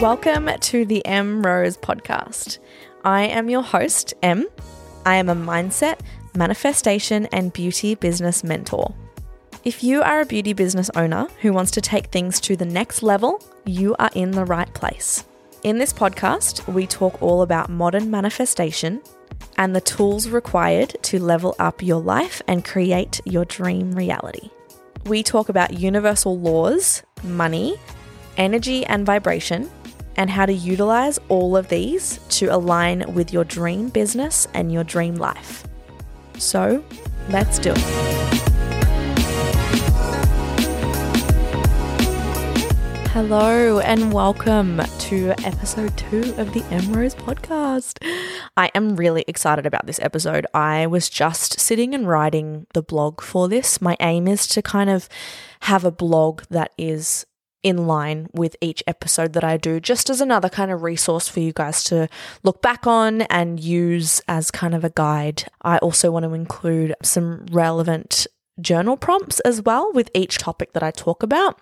Welcome to the M Rose podcast. I am your host, M. I am a mindset, manifestation, and beauty business mentor. If you are a beauty business owner who wants to take things to the next level, you are in the right place. In this podcast, we talk all about modern manifestation and the tools required to level up your life and create your dream reality. We talk about universal laws, money, energy and vibration, and how to utilize all of these to align with your dream business and your dream life. So, let's do it. Hello and welcome to episode two of the M Rose podcast. I am really excited about this episode. I was just sitting and writing the blog for this. My aim is to kind of have a blog that is in line with each episode that I do, just as another kind of resource for you guys to look back on and use as kind of a guide. I also want to include some relevant journal prompts as well with each topic that I talk about.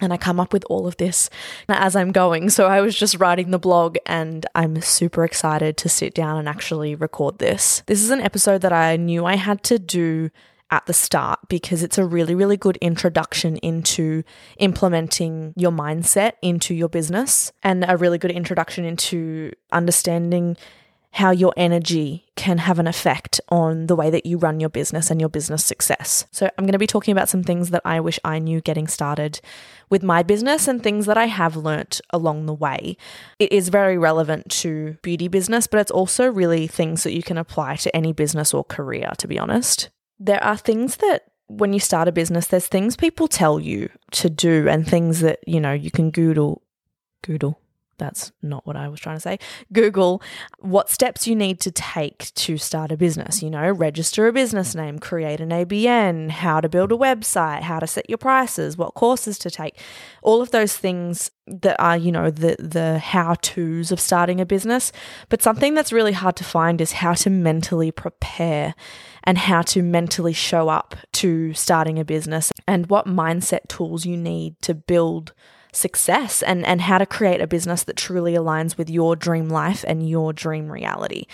And I come up with all of this as I'm going. So I was just writing the blog and I'm super excited to sit down and actually record this. This is an episode that I knew I had to do at the start because it's a really, really good introduction into implementing your mindset into your business and a really good introduction into understanding how your energy can have an effect on the way that you run your business and your business success. So, I'm going to be talking about some things that I wish I knew getting started with my business and things that I have learnt along the way. It is very relevant to beauty business, but it's also really things that you can apply to any business or career, to be honest. There are things that when you start a business, there's things people tell you to do and things that, you know, you can Google, Google, that's not what I was trying to say. Google what steps you need to take to start a business. You know, register a business name, create an ABN, how to build a website, how to set your prices, what courses to take. All of those things that are, you know, the the how-tos of starting a business. But something that's really hard to find is how to mentally prepare and how to mentally show up to starting a business and what mindset tools you need to build success and, and how to create a business that truly aligns with your dream life and your dream reality.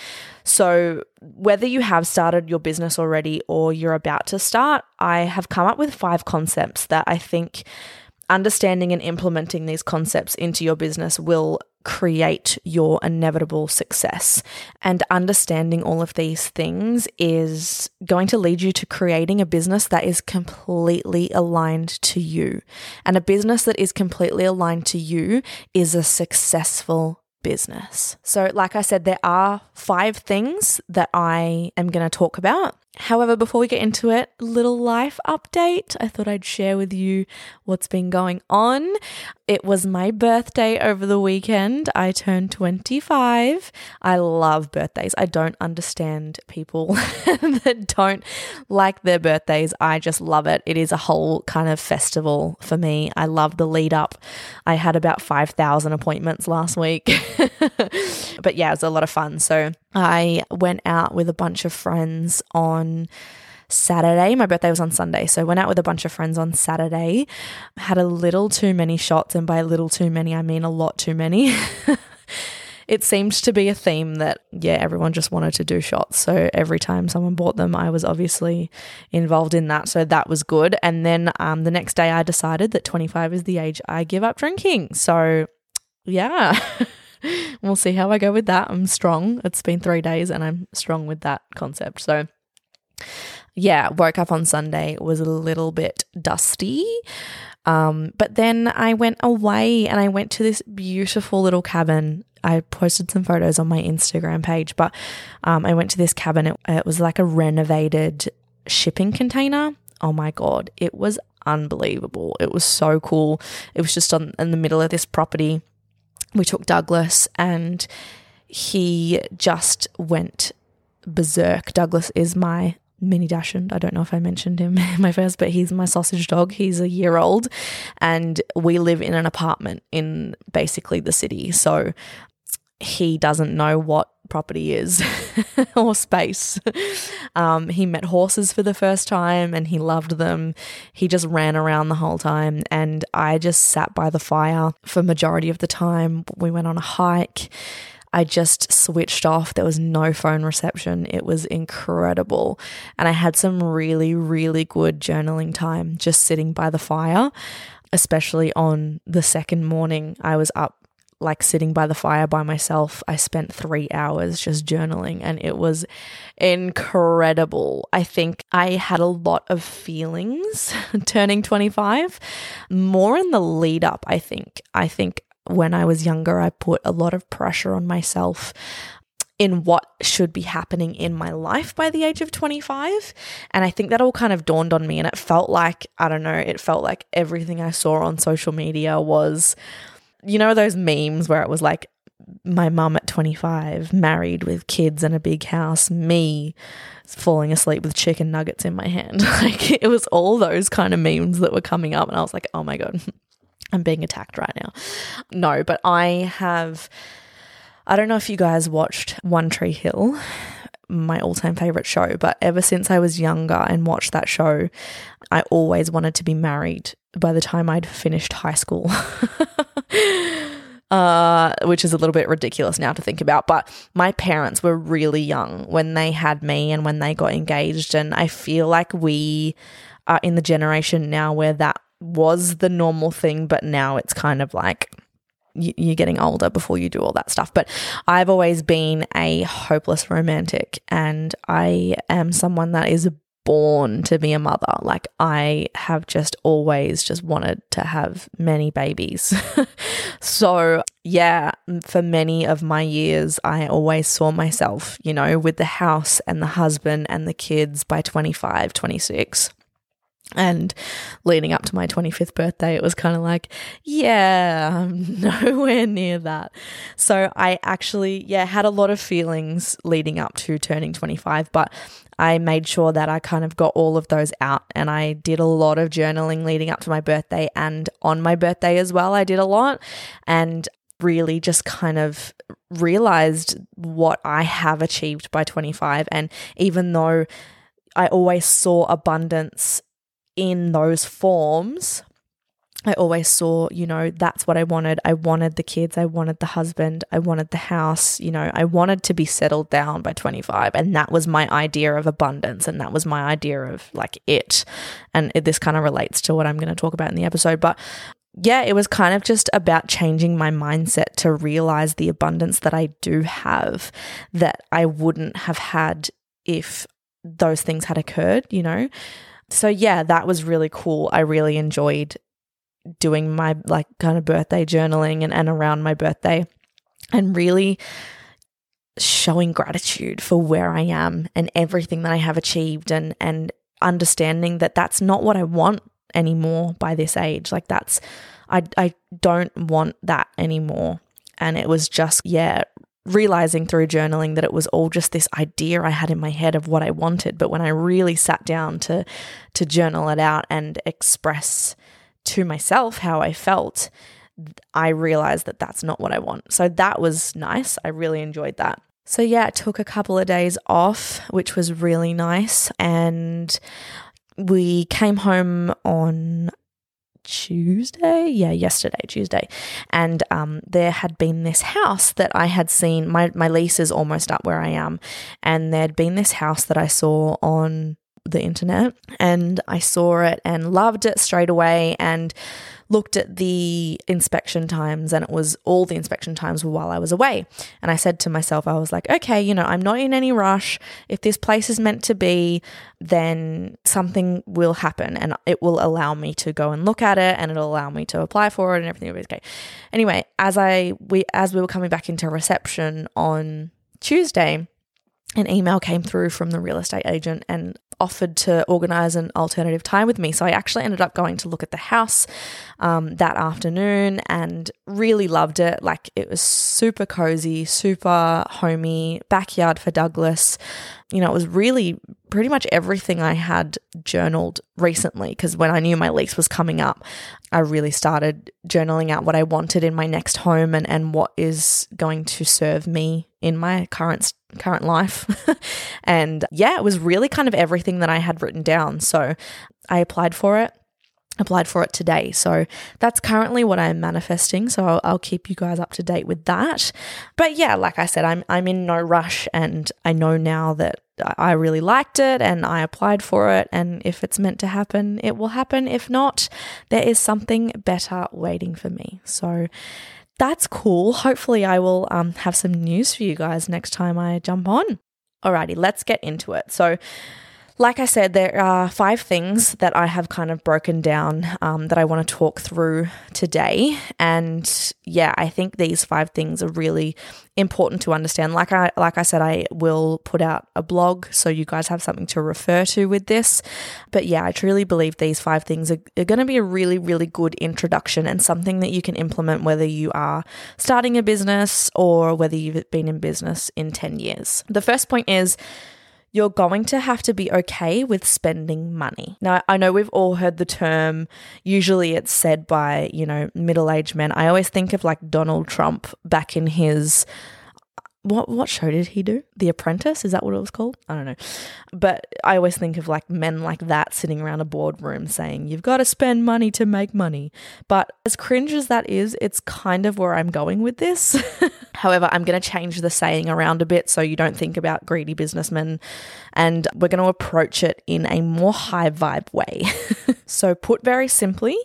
So, whether you have started your business already or you're about to start, I have come up with five concepts that I think understanding and implementing these concepts into your business will create your inevitable success. And understanding all of these things is going to lead you to creating a business that is completely aligned to you. And a business that is completely aligned to you is a successful business. So, like I said, there are five things that I am going to talk about. However, before we get into it, little life update. I thought I'd share with you what's been going on. It was my birthday over the weekend. I turned 25. I love birthdays. I don't understand people that don't like their birthdays. I just love it. It is a whole kind of festival for me. I love the lead up. I had about 5,000 appointments last week. but yeah, it was a lot of fun. So I went out with a bunch of friends on Saturday. My birthday was on Sunday. So went out with a bunch of friends on Saturday, had a little too many shots. And by a little too many, I mean a lot too many. it seemed to be a theme that, yeah, everyone just wanted to do shots. So every time someone bought them, I was obviously involved in that. So that was good. And then um, the next day, I decided that 25 is the age I give up drinking. So yeah. we'll see how I go with that. I'm strong. It's been three days and I'm strong with that concept. So, yeah, woke up on Sunday, was a little bit dusty. Um, but then I went away and I went to this beautiful little cabin. I posted some photos on my Instagram page, but um, I went to this cabin. It, it was like a renovated shipping container. Oh my God, it was unbelievable. It was so cool. It was just on in the middle of this property we took Douglas and he just went berserk. Douglas is my mini dachshund. I don't know if I mentioned him in my first, but he's my sausage dog. He's a year old and we live in an apartment in basically the city. So he doesn't know what property is or space. Um, he met horses for the first time and he loved them. He just ran around the whole time, and I just sat by the fire for majority of the time. We went on a hike. I just switched off. There was no phone reception. It was incredible. And I had some really, really good journaling time just sitting by the fire, especially on the second morning. I was up like sitting by the fire by myself. I spent three hours just journaling and it was incredible. I think I had a lot of feelings turning 25, more in the lead up, I think. I think when I was younger, I put a lot of pressure on myself in what should be happening in my life by the age of 25. And I think that all kind of dawned on me. And it felt like, I don't know, it felt like everything I saw on social media was, you know, those memes where it was like, my mum at 25, married with kids and a big house, me falling asleep with chicken nuggets in my hand. Like it was all those kind of memes that were coming up. And I was like, oh my God, I'm being attacked right now. No, but I have. I don't know if you guys watched One Tree Hill, my all time favorite show, but ever since I was younger and watched that show, I always wanted to be married by the time I'd finished high school. uh, which is a little bit ridiculous now to think about. But my parents were really young when they had me and when they got engaged. And I feel like we are in the generation now where that was the normal thing, but now it's kind of like you're getting older before you do all that stuff. But I've always been a hopeless romantic, and I am someone that is born to be a mother. Like, I have just always just wanted to have many babies. so, yeah, for many of my years, I always saw myself, you know, with the house and the husband and the kids by 25, 26. And leading up to my 25th birthday, it was kind of like, yeah, I'm nowhere near that. So I actually, yeah, had a lot of feelings leading up to turning 25, but I made sure that I kind of got all of those out and I did a lot of journaling leading up to my birthday and on my birthday as well. I did a lot and really just kind of realized what I have achieved by 25. And even though I always saw abundance in those forms, I always saw, you know, that's what I wanted. I wanted the kids, I wanted the husband, I wanted the house, you know, I wanted to be settled down by 25. And that was my idea of abundance. And that was my idea of like it. And it, this kind of relates to what I'm going to talk about in the episode. But yeah, it was kind of just about changing my mindset to realize the abundance that I do have that I wouldn't have had if those things had occurred, you know? So yeah, that was really cool. I really enjoyed doing my like kind of birthday journaling and, and around my birthday and really showing gratitude for where I am and everything that I have achieved and and understanding that that's not what I want anymore by this age like that's I I don't want that anymore and it was just yeah realizing through journaling that it was all just this idea I had in my head of what I wanted. But when I really sat down to to journal it out and express to myself how I felt, I realized that that's not what I want. So that was nice. I really enjoyed that. So yeah, it took a couple of days off, which was really nice. And we came home on Tuesday, yeah, yesterday, Tuesday, and um, there had been this house that I had seen. My my lease is almost up where I am, and there'd been this house that I saw on the internet, and I saw it and loved it straight away, and looked at the inspection times and it was all the inspection times were while I was away. And I said to myself, I was like, okay, you know, I'm not in any rush. If this place is meant to be, then something will happen and it will allow me to go and look at it and it'll allow me to apply for it and everything will be okay. Anyway, as I we as we were coming back into reception on Tuesday, an email came through from the real estate agent and offered to organize an alternative time with me. So I actually ended up going to look at the house um, that afternoon and really loved it. Like it was super cozy, super homey, backyard for Douglas. you know, it was really pretty much everything I had journaled recently because when I knew my lease was coming up, I really started journaling out what I wanted in my next home and, and what is going to serve me in my current current life. and yeah, it was really kind of everything that I had written down. So I applied for it applied for it today. So that's currently what I'm manifesting. So I'll, I'll, keep you guys up to date with that. But yeah, like I said, I'm I'm in no rush, and I know now that I really liked it and I applied for it. And if it's meant to happen, it will happen. If not, there is something better waiting for me. So that's cool. Hopefully, I will um, have some news for you guys next time I jump on. Alrighty, let's get into it. So like I said, there are five things that I have kind of broken down um, that I want to talk through today. And yeah, I think these five things are really important to understand. Like I like I said, I will put out a blog so you guys have something to refer to with this. But yeah, I truly believe these five things are, are going to be a really, really good introduction and something that you can implement whether you are starting a business or whether you've been in business in 10 years. The first point is you're going to have to be okay with spending money. Now, I know we've all heard the term, usually it's said by, you know, middle aged men. I always think of like Donald Trump back in his what what show did he do? The Apprentice? Is that what it was called? I don't know. But I always think of like men like that sitting around a boardroom saying, You've got to spend money to make money. But as cringe as that is, it's kind of where I'm going with this. However, I'm going to change the saying around a bit so you don't think about greedy businessmen and we're going to approach it in a more high vibe way. so, put very simply,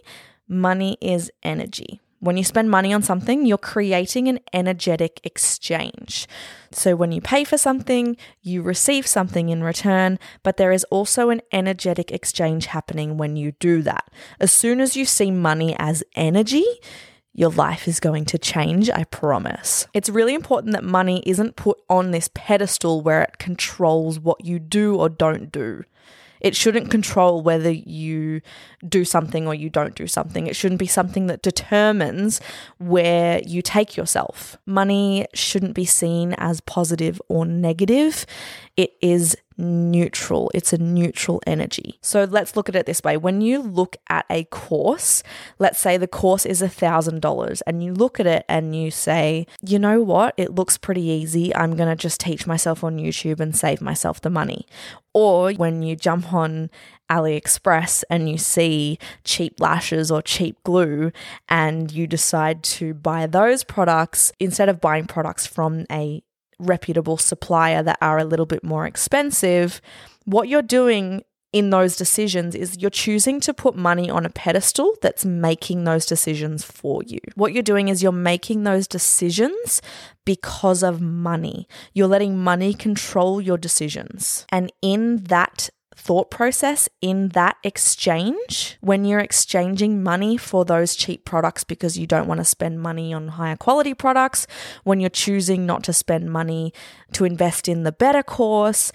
money is energy. When you spend money on something, you're creating an energetic exchange. So, when you pay for something, you receive something in return, but there is also an energetic exchange happening when you do that. As soon as you see money as energy, your life is going to change, I promise. It's really important that money isn't put on this pedestal where it controls what you do or don't do. It shouldn't control whether you do something or you don't do something. It shouldn't be something that determines where you take yourself. Money shouldn't be seen as positive or negative. It is neutral. It's a neutral energy. So let's look at it this way. When you look at a course, let's say the course is $1,000 and you look at it and you say, you know what? It looks pretty easy. I'm going to just teach myself on YouTube and save myself the money. Or when you jump on AliExpress and you see cheap lashes or cheap glue and you decide to buy those products instead of buying products from a reputable supplier that are a little bit more expensive, what you're doing in those decisions is you're choosing to put money on a pedestal that's making those decisions for you. What you're doing is you're making those decisions because of money. You're letting money control your decisions. And in that thought process in that exchange when you're exchanging money for those cheap products because you don't want to spend money on higher quality products, when you're choosing not to spend money to invest in the better course.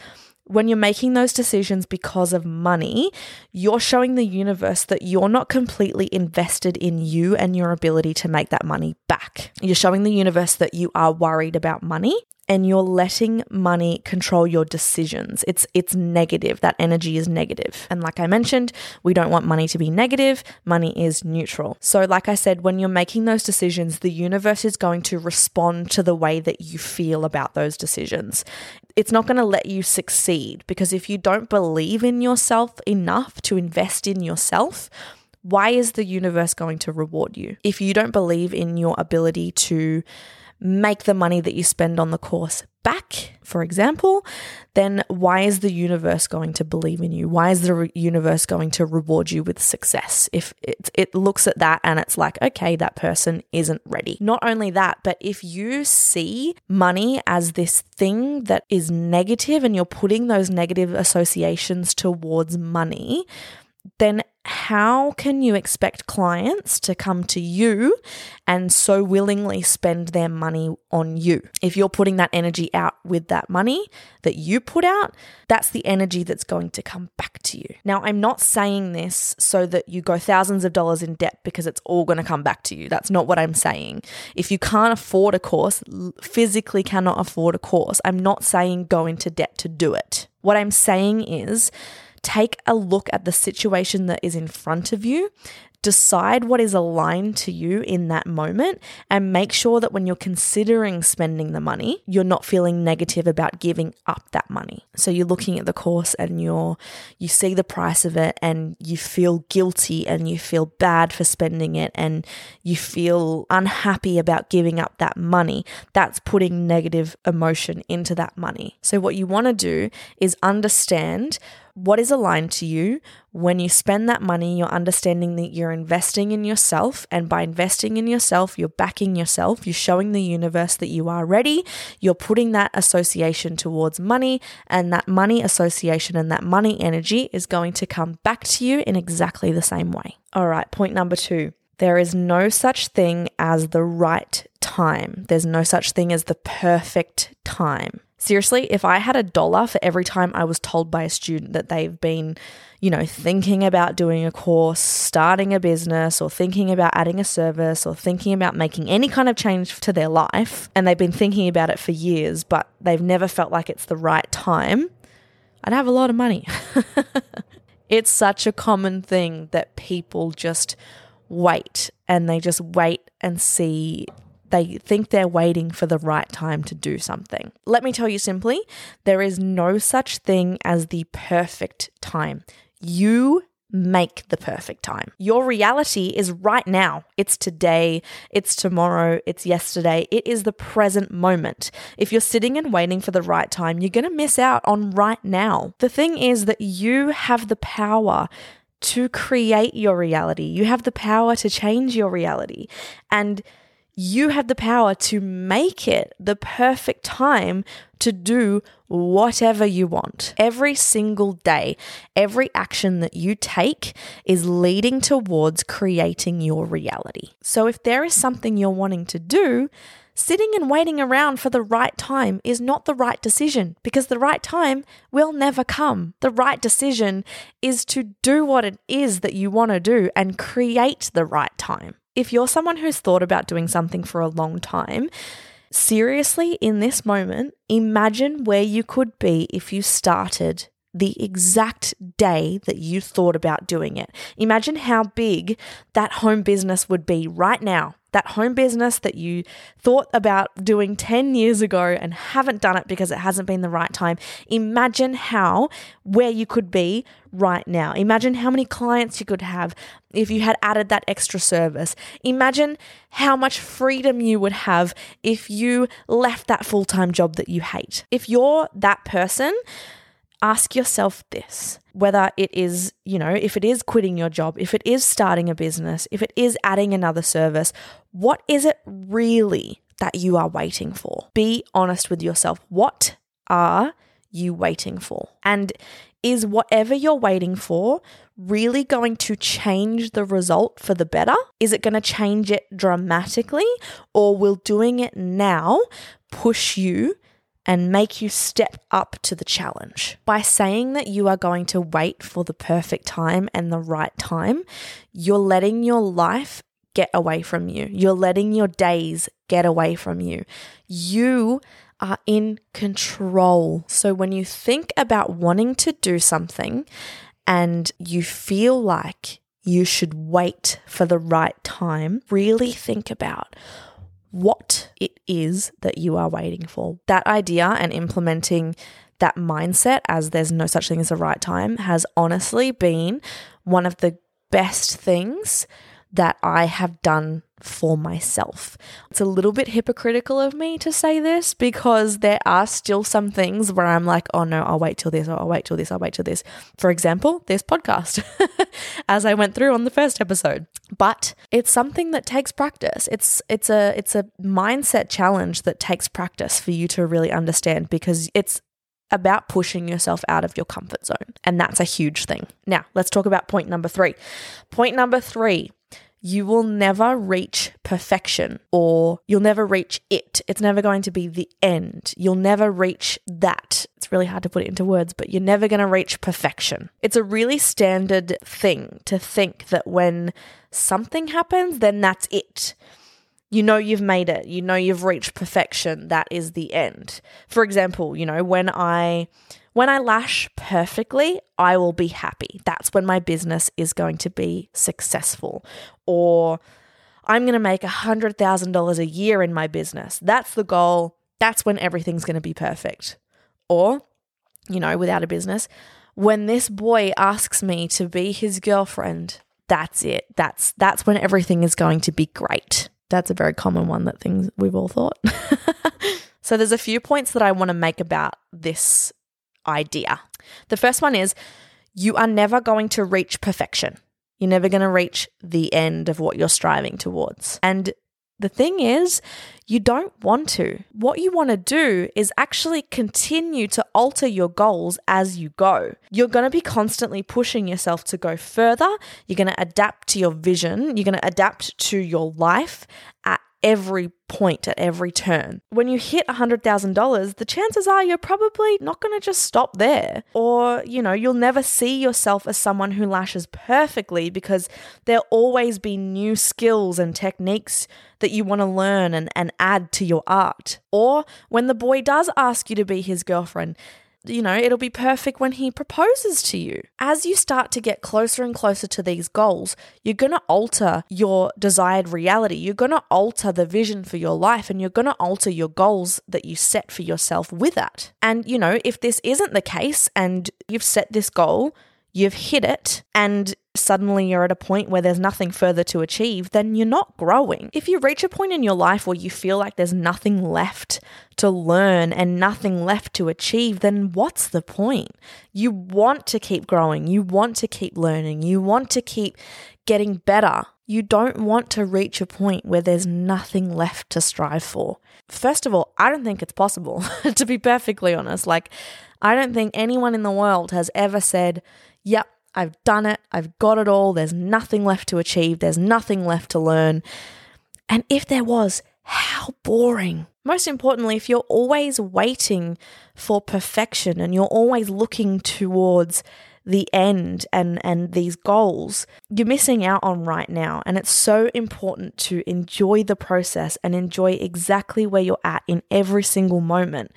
When you're making those decisions because of money, you're showing the universe that you're not completely invested in you and your ability to make that money back. You're showing the universe that you are worried about money and you're letting money control your decisions. It's it's negative. That energy is negative. And like I mentioned, we don't want money to be negative. Money is neutral. So like I said, when you're making those decisions, the universe is going to respond to the way that you feel about those decisions. It's not going to let you succeed because if you don't believe in yourself enough to invest in yourself, why is the universe going to reward you? If you don't believe in your ability to make the money that you spend on the course back, for example, then why is the universe going to believe in you? Why is the re- universe going to reward you with success? If it, it looks at that and it's like, okay, that person isn't ready. Not only that, but if you see money as this thing that is negative and you're putting those negative associations towards money, then how can you expect clients to come to you and so willingly spend their money on you? If you're putting that energy out with that money that you put out, that's the energy that's going to come back to you. Now, I'm not saying this so that you go thousands of dollars in debt because it's all going to come back to you. That's not what I'm saying. If you can't afford a course, physically cannot afford a course, I'm not saying go into debt to do it. What I'm saying is, take a look at the situation that is in front of you decide what is aligned to you in that moment and make sure that when you're considering spending the money, you're not feeling negative about giving up that money. So you're looking at the course and you're you see the price of it and you feel guilty and you feel bad for spending it and you feel unhappy about giving up that money. That's putting negative emotion into that money. So what you want to do is understand what is aligned to you. When you spend that money, you're understanding that you're investing in yourself. And by investing in yourself, you're backing yourself. You're showing the universe that you are ready. You're putting that association towards money. And that money association and that money energy is going to come back to you in exactly the same way. All right, point number two. There is no such thing as the right time. There's no such thing as the perfect time. Seriously, if I had a dollar for every time I was told by a student that they've been, you know, thinking about doing a course, starting a business, or thinking about adding a service, or thinking about making any kind of change to their life, and they've been thinking about it for years, but they've never felt like it's the right time, I'd have a lot of money. it's such a common thing that people just wait and they just wait and see they think they're waiting for the right time to do something. Let me tell you simply there is no such thing as the perfect time. You make the perfect time. Your reality is right now. It's today, it's tomorrow, it's yesterday, it is the present moment. If you're sitting and waiting for the right time, you're going to miss out on right now. The thing is that you have the power to create your reality, you have the power to change your reality. And you have the power to make it the perfect time to do whatever you want. Every single day, every action that you take is leading towards creating your reality. So if there is something you're wanting to do, sitting and waiting around for the right time is not the right decision because the right time will never come. The right decision is to do what it is that you want to do and create the right time if you're someone who's thought about doing something for a long time, seriously, in this moment, imagine where you could be if you started the exact day that you thought about doing it. Imagine how big that home business would be right now that home business that you thought about doing 10 years ago and haven't done it because it hasn't been the right time, imagine how, where you could be right now. Imagine how many clients you could have if you had added that extra service. Imagine how much freedom you would have if you left that full time job that you hate. If you're that person, ask yourself this whether it is, you know, if it is quitting your job, if it is starting a business, if it is adding another service, what is it really that you are waiting for? Be honest with yourself. What are you waiting for? And is whatever you're waiting for really going to change the result for the better? Is it going to change it dramatically? Or will doing it now push you and make you step up to the challenge. By saying that you are going to wait for the perfect time and the right time, you're letting your life get away from you. You're letting your days get away from you. You are in control. So when you think about wanting to do something and you feel like you should wait for the right time, really think about what it is that you are waiting for. That idea and implementing that mindset as there's no such thing as a right time has honestly been one of the best things that I have done for myself. It's a little bit hypocritical of me to say this because there are still some things where I'm like, oh no, I'll wait till this, or I'll wait till this, I'll wait till this. For example, this podcast, as I went through on the first episode. But it's something that takes practice. It's it's a it's a mindset challenge that takes practice for you to really understand because it's about pushing yourself out of your comfort zone. And that's a huge thing. Now, let's talk about point number three. Point number three you will never reach perfection or you'll never reach it. It's never going to be the end. You'll never reach that. It's really hard to put it into words, but you're never going to reach perfection. It's a really standard thing to think that when something happens, then that's it. You know you've made it. You know you've reached perfection. That is the end. For example, you know, when I when I lash perfectly, I will be happy. That's when my business is going to be successful. Or I'm going to make $100,000 a year in my business. That's the goal. That's when everything's going to be perfect. Or, you know, without a business, when this boy asks me to be his girlfriend, that's it. That's that's when everything is going to be great. That's a very common one that things we've all thought. so there's a few points that I want to make about this idea. The first one is you are never going to reach perfection. You're never going to reach the end of what you're striving towards. And the thing is, you don't want to. What you want to do is actually continue to alter your goals as you go. You're going to be constantly pushing yourself to go further. You're going to adapt to your vision. You're going to adapt to your life at every point at every turn. When you hit $100,000, the chances are you're probably not going to just stop there. Or, you know, you'll never see yourself as someone who lashes perfectly because there'll always be new skills and techniques that you want to learn and, and add to your art. Or when the boy does ask you to be his girlfriend, you know, it'll be perfect when he proposes to you. As you start to get closer and closer to these goals, you're going to alter your desired reality. You're going to alter the vision for your life and you're going to alter your goals that you set for yourself with that. And, you know, if this isn't the case and you've set this goal, you've hit it, and suddenly you're at a point where there's nothing further to achieve, then you're not growing. If you reach a point in your life where you feel like there's nothing left to learn and nothing left to achieve, then what's the point? You want to keep growing, you want to keep learning, you want to keep getting better. You don't want to reach a point where there's nothing left to strive for. First of all, I don't think it's possible, to be perfectly honest. Like, I don't think anyone in the world has ever said, Yep, I've done it. I've got it all. There's nothing left to achieve. There's nothing left to learn. And if there was, how boring. Most importantly, if you're always waiting for perfection and you're always looking towards the end and and these goals you're missing out on right now and it's so important to enjoy the process and enjoy exactly where you're at in every single moment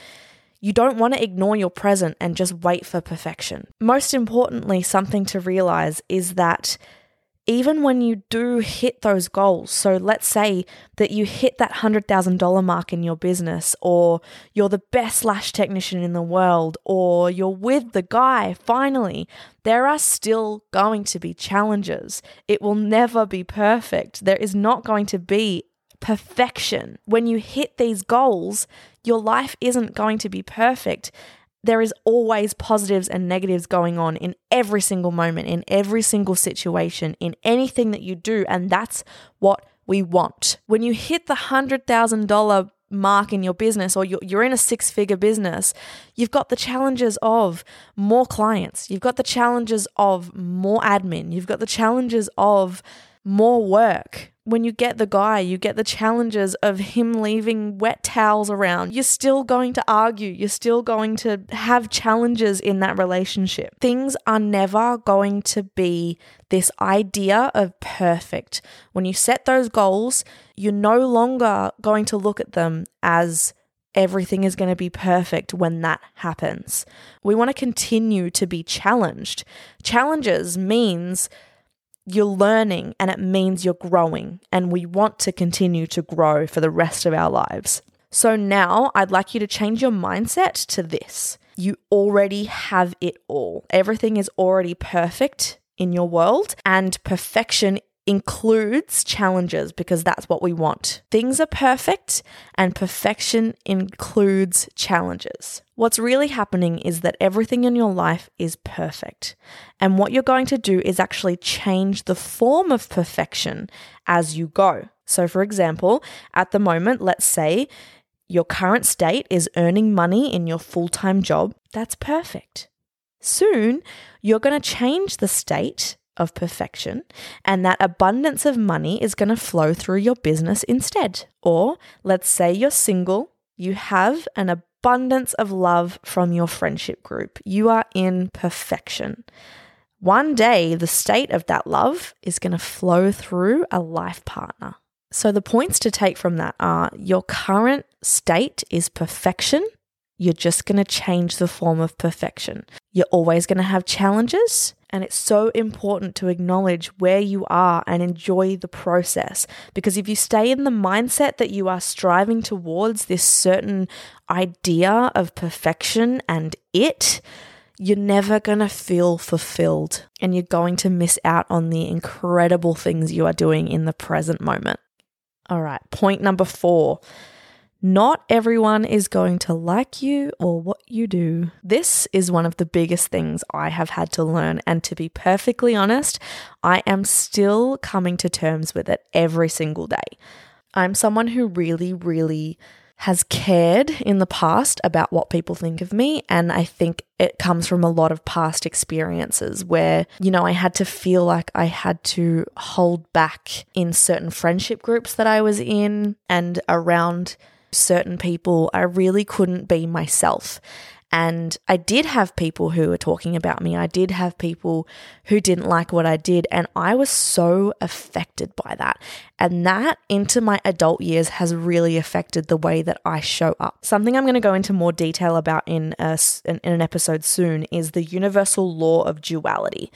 you don't want to ignore your present and just wait for perfection. Most importantly, something to realize is that even when you do hit those goals, so let's say that you hit that $100,000 mark in your business, or you're the best lash technician in the world, or you're with the guy finally, there are still going to be challenges. It will never be perfect. There is not going to be perfection. When you hit these goals, your life isn't going to be perfect. There is always positives and negatives going on in every single moment, in every single situation, in anything that you do. And that's what we want. When you hit the $100,000 mark in your business or you're, you're in a six figure business, you've got the challenges of more clients, you've got the challenges of more admin, you've got the challenges of more work, when you get the guy, you get the challenges of him leaving wet towels around. You're still going to argue. You're still going to have challenges in that relationship. Things are never going to be this idea of perfect. When you set those goals, you're no longer going to look at them as everything is going to be perfect when that happens. We want to continue to be challenged. Challenges means you're learning and it means you're growing, and we want to continue to grow for the rest of our lives. So now I'd like you to change your mindset to this. You already have it all. Everything is already perfect in your world, and perfection includes challenges because that's what we want. Things are perfect, and perfection includes challenges. What's really happening is that everything in your life is perfect. And what you're going to do is actually change the form of perfection as you go. So, for example, at the moment, let's say your current state is earning money in your full time job, that's perfect. Soon, you're going to change the state of perfection, and that abundance of money is going to flow through your business instead. Or let's say you're single, you have an abundance of love from your friendship group, you are in perfection. One day, the state of that love is going to flow through a life partner. So, the points to take from that are your current state is perfection. You're just going to change the form of perfection. You're always going to have challenges, and it's so important to acknowledge where you are and enjoy the process. Because if you stay in the mindset that you are striving towards this certain idea of perfection and it, you're never going to feel fulfilled and you're going to miss out on the incredible things you are doing in the present moment. All right, point number four. Not everyone is going to like you or what you do. This is one of the biggest things I have had to learn. And to be perfectly honest, I am still coming to terms with it every single day. I'm someone who really, really has cared in the past about what people think of me. And I think it comes from a lot of past experiences where, you know, I had to feel like I had to hold back in certain friendship groups that I was in and around certain people. I really couldn't be myself. And I did have people who were talking about me. I did have people who didn't like what I did. And I was so affected by that. And that into my adult years has really affected the way that I show up. Something I'm going to go into more detail about in, a, in an episode soon is the universal law of duality.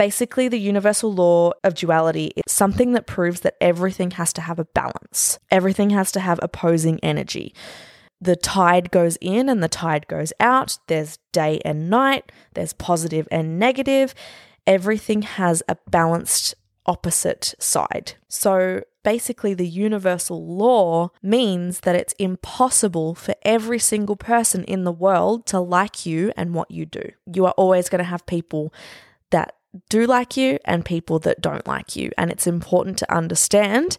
Basically, the universal law of duality is something that proves that everything has to have a balance, everything has to have opposing energy the tide goes in and the tide goes out. There's day and night, there's positive and negative. Everything has a balanced opposite side. So basically, the universal law means that it's impossible for every single person in the world to like you and what you do. You are always going to have people that do like you and people that don't like you. And it's important to understand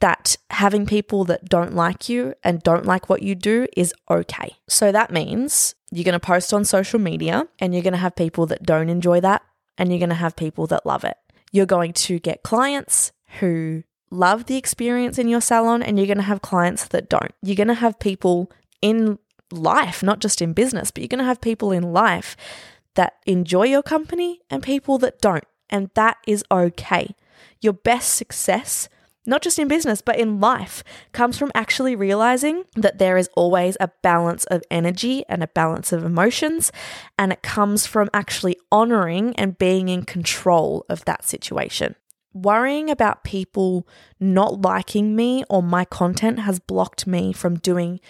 that having people that don't like you and don't like what you do is okay. So that means you're going to post on social media and you're going to have people that don't enjoy that and you're going to have people that love it. You're going to get clients who love the experience in your salon and you're going to have clients that don't. You're going to have people in life, not just in business, but you're going to have people in life that enjoy your company and people that don't. And that is okay. Your best success not just in business, but in life, comes from actually realizing that there is always a balance of energy and a balance of emotions. And it comes from actually honoring and being in control of that situation. Worrying about people not liking me or my content has blocked me from doing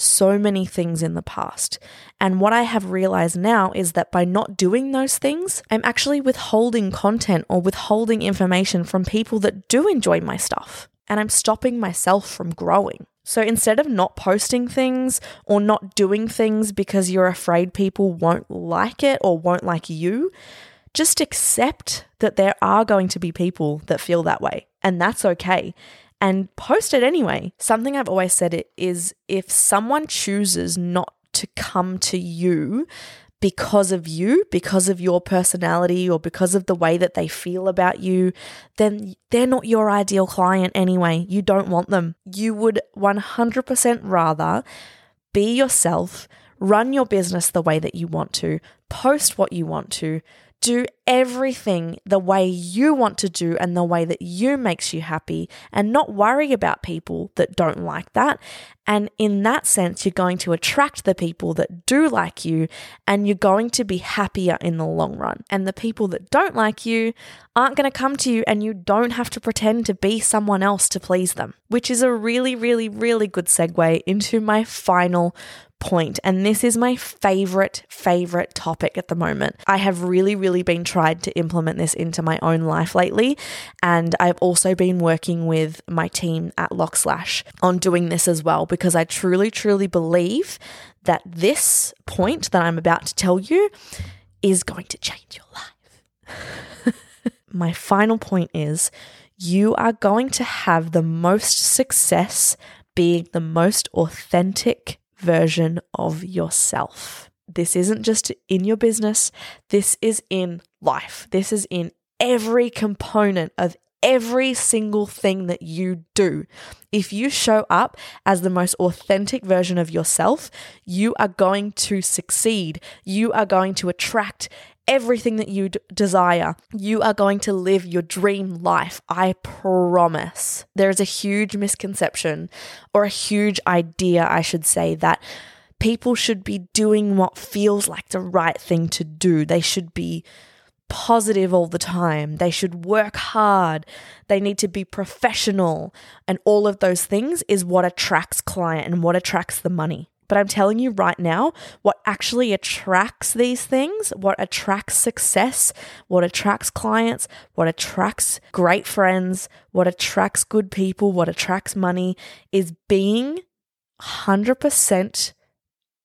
so many things in the past. And what I have realized now is that by not doing those things, I'm actually withholding content or withholding information from people that do enjoy my stuff. And I'm stopping myself from growing. So instead of not posting things or not doing things because you're afraid people won't like it or won't like you, just accept that there are going to be people that feel that way. And that's okay and post it anyway. Something I've always said is if someone chooses not to come to you because of you, because of your personality, or because of the way that they feel about you, then they're not your ideal client anyway. You don't want them. You would 100% rather be yourself, run your business the way that you want to, post what you want to, do everything the way you want to do and the way that you makes you happy and not worry about people that don't like that. And in that sense, you're going to attract the people that do like you and you're going to be happier in the long run. And the people that don't like you aren't going to come to you and you don't have to pretend to be someone else to please them, which is a really, really, really good segue into my final point. And this is my favorite, favorite topic at the moment. I have really, really been tried to implement this into my own life lately. And I've also been working with my team at Lockslash on doing this as well, because I truly, truly believe that this point that I'm about to tell you is going to change your life. my final point is you are going to have the most success being the most authentic version of yourself. This isn't just in your business, this is in life. This is in every component of every single thing that you do. If you show up as the most authentic version of yourself, you are going to succeed. You are going to attract everything that you d- desire. You are going to live your dream life. I promise. There is a huge misconception or a huge idea, I should say, that people should be doing what feels like the right thing to do. They should be positive all the time. They should work hard. They need to be professional. And all of those things is what attracts client and what attracts the money. But I'm telling you right now, what actually attracts these things, what attracts success, what attracts clients, what attracts great friends, what attracts good people, what attracts money is being 100%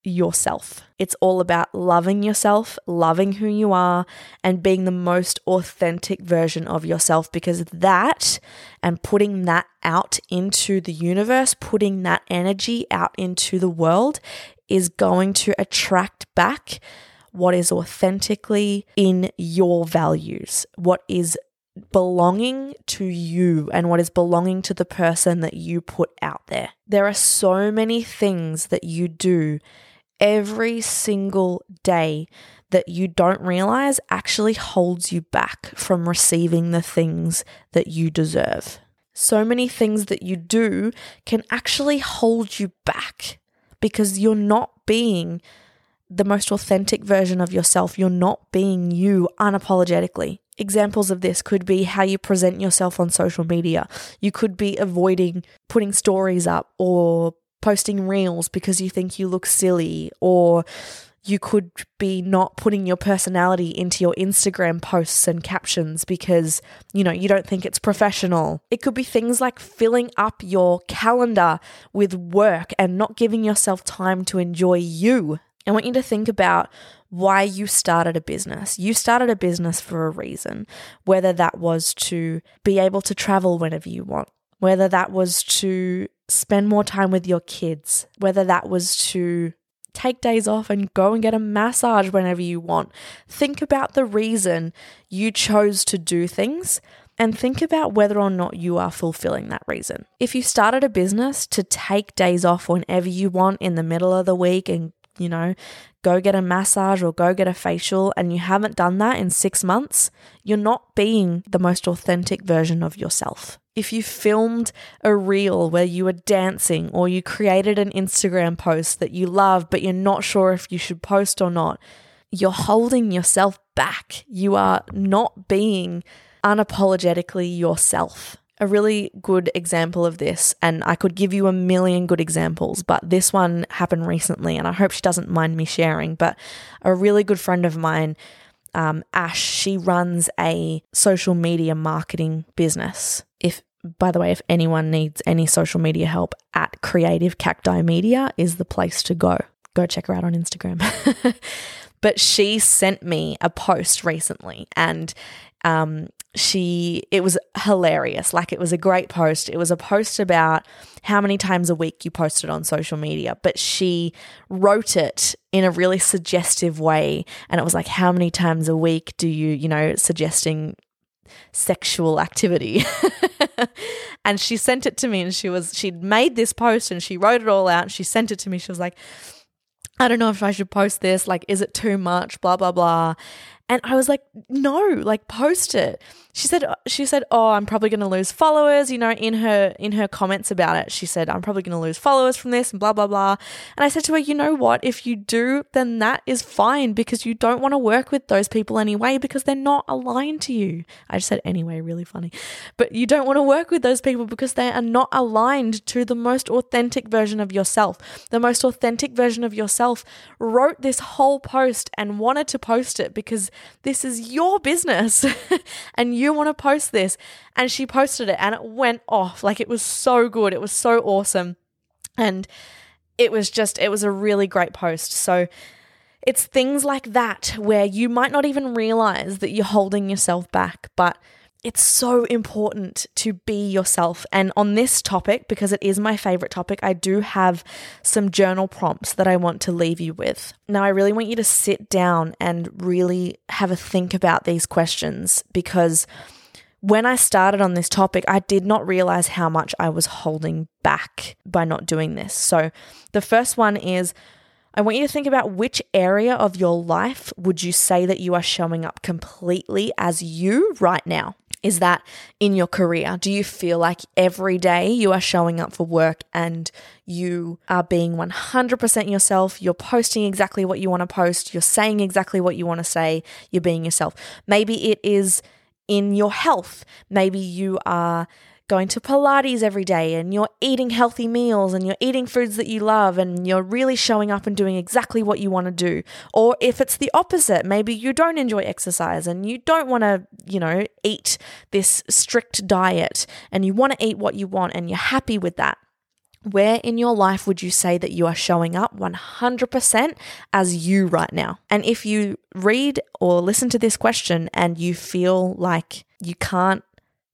yourself. It's all about loving yourself, loving who you are, and being the most authentic version of yourself because that and putting that out into the universe, putting that energy out into the world is going to attract back what is authentically in your values, what is belonging to you and what is belonging to the person that you put out there. There are so many things that you do every single day that you don't realize actually holds you back from receiving the things that you deserve. So many things that you do can actually hold you back because you're not being the most authentic version of yourself. You're not being you unapologetically. Examples of this could be how you present yourself on social media. You could be avoiding putting stories up or posting reels because you think you look silly, or you could be not putting your personality into your Instagram posts and captions because, you know, you don't think it's professional. It could be things like filling up your calendar with work and not giving yourself time to enjoy you. I want you to think about why you started a business. You started a business for a reason, whether that was to be able to travel whenever you want, whether that was to spend more time with your kids, whether that was to take days off and go and get a massage whenever you want. Think about the reason you chose to do things and think about whether or not you are fulfilling that reason. If you started a business to take days off whenever you want in the middle of the week and you know, go get a massage or go get a facial, and you haven't done that in six months, you're not being the most authentic version of yourself if you filmed a reel where you were dancing or you created an Instagram post that you love, but you're not sure if you should post or not, you're holding yourself back. You are not being unapologetically yourself. A really good example of this, and I could give you a million good examples, but this one happened recently, and I hope she doesn't mind me sharing. But a really good friend of mine, um, Ash, she runs a social media marketing business. If by the way, if anyone needs any social media help, at Creative Cacti Media is the place to go. Go check her out on Instagram. but she sent me a post recently and um, she it was hilarious like it was a great post it was a post about how many times a week you posted on social media but she wrote it in a really suggestive way and it was like how many times a week do you you know suggesting sexual activity. and she sent it to me and she was she'd made this post and she wrote it all out and she sent it to me. She was like, I don't know if I should post this. Like, is it too much? Blah, blah, blah. And I was like, no, like post it. She said she said, "Oh, I'm probably going to lose followers." You know, in her in her comments about it, she said, "I'm probably going to lose followers from this and blah blah blah." And I said to her, "You know what? If you do, then that is fine because you don't want to work with those people anyway because they're not aligned to you." I just said anyway, really funny. But you don't want to work with those people because they are not aligned to the most authentic version of yourself. The most authentic version of yourself wrote this whole post and wanted to post it because this is your business and you want to post this. And she posted it and it went off. Like it was so good. It was so awesome. And it was just, it was a really great post. So it's things like that where you might not even realize that you're holding yourself back, but it's so important to be yourself. And on this topic, because it is my favorite topic, I do have some journal prompts that I want to leave you with. Now, I really want you to sit down and really have a think about these questions because when I started on this topic, I did not realize how much I was holding back by not doing this. So, the first one is I want you to think about which area of your life would you say that you are showing up completely as you right now? Is that in your career? Do you feel like every day you are showing up for work and you are being 100% yourself? You're posting exactly what you want to post, you're saying exactly what you want to say, you're being yourself. Maybe it is in your health. Maybe you are going to Pilates every day and you're eating healthy meals and you're eating foods that you love and you're really showing up and doing exactly what you want to do. Or if it's the opposite, maybe you don't enjoy exercise and you don't want to, you know, eat this strict diet and you want to eat what you want and you're happy with that. Where in your life would you say that you are showing up 100% as you right now? And if you read or listen to this question and you feel like you can't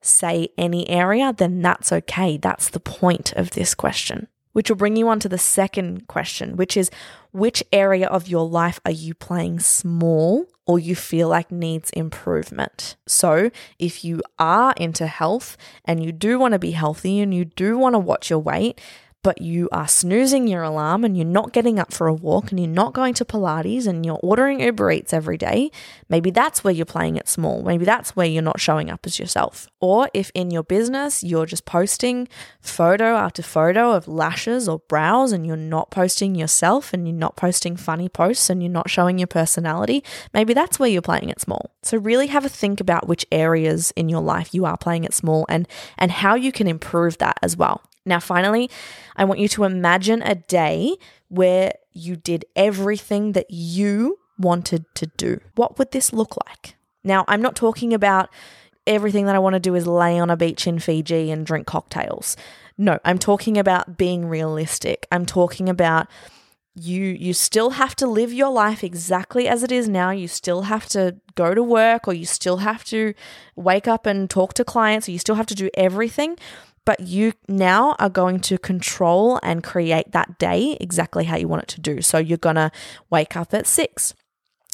say any area, then that's okay. That's the point of this question. Which will bring you on to the second question, which is which area of your life are you playing small or you feel like needs improvement? So, if you are into health and you do want to be healthy and you do want to watch your weight, but you are snoozing your alarm and you're not getting up for a walk and you're not going to Pilates and you're ordering Uber Eats every day, maybe that's where you're playing it small. Maybe that's where you're not showing up as yourself. Or if in your business you're just posting photo after photo of lashes or brows and you're not posting yourself and you're not posting funny posts and you're not showing your personality, maybe that's where you're playing it small. So really have a think about which areas in your life you are playing it small and and how you can improve that as well. Now, finally, I want you to imagine a day where you did everything that you wanted to do. What would this look like? Now, I'm not talking about everything that I want to do is lay on a beach in Fiji and drink cocktails. No, I'm talking about being realistic. I'm talking about you you still have to live your life exactly as it is now. You still have to go to work or you still have to wake up and talk to clients or you still have to do everything but you now are going to control and create that day exactly how you want it to do. So you're going to wake up at six.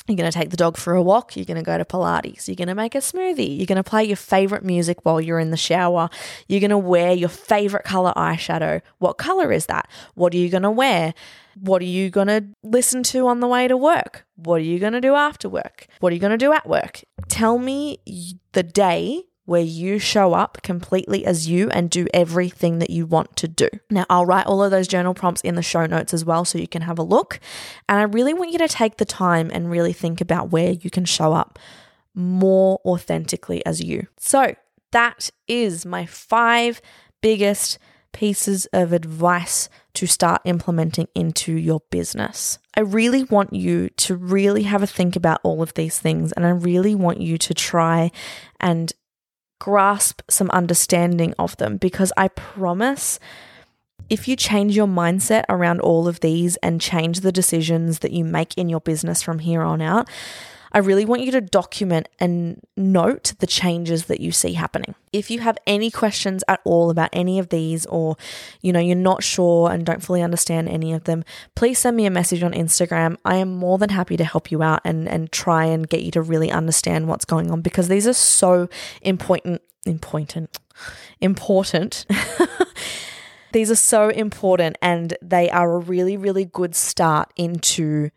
You're going to take the dog for a walk. You're going to go to Pilates. You're going to make a smoothie. You're going to play your favorite music while you're in the shower. You're going to wear your favorite color eyeshadow. What color is that? What are you going to wear? What are you going to listen to on the way to work? What are you going to do after work? What are you going to do at work? Tell me the day where you show up completely as you and do everything that you want to do. Now, I'll write all of those journal prompts in the show notes as well so you can have a look. And I really want you to take the time and really think about where you can show up more authentically as you. So, that is my five biggest pieces of advice to start implementing into your business. I really want you to really have a think about all of these things and I really want you to try and grasp some understanding of them because I promise if you change your mindset around all of these and change the decisions that you make in your business from here on out, I really want you to document and note the changes that you see happening. If you have any questions at all about any of these or you know you're not sure and don't fully understand any of them, please send me a message on Instagram. I am more than happy to help you out and and try and get you to really understand what's going on because these are so important important important these are so important and they are a really really good start into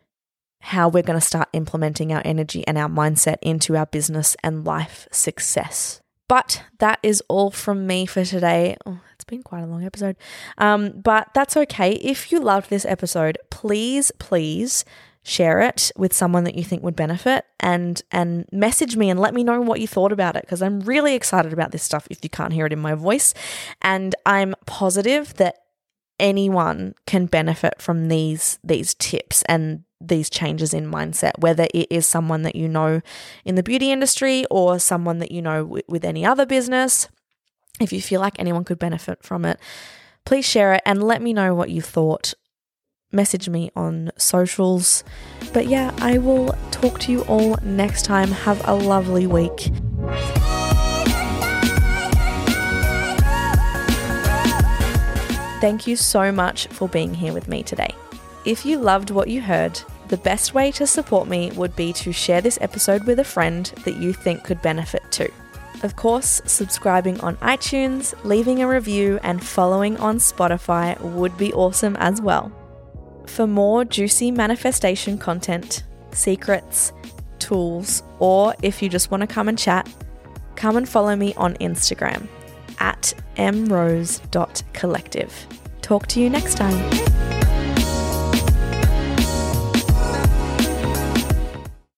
how we're going to start implementing our energy and our mindset into our business and life success. But that is all from me for today. Oh, it's been quite a long episode. Um, but that's okay. If you loved this episode, please, please share it with someone that you think would benefit and and message me and let me know what you thought about it because I'm really excited about this stuff if you can't hear it in my voice and I'm positive that anyone can benefit from these these tips and these changes in mindset, whether it is someone that you know in the beauty industry or someone that you know w- with any other business. If you feel like anyone could benefit from it, please share it and let me know what you thought. Message me on socials. But yeah, I will talk to you all next time. Have a lovely week. Thank you so much for being here with me today. If you loved what you heard, the best way to support me would be to share this episode with a friend that you think could benefit too. Of course, subscribing on iTunes, leaving a review, and following on Spotify would be awesome as well. For more juicy manifestation content, secrets, tools, or if you just want to come and chat, come and follow me on Instagram at mrose.collective. Talk to you next time.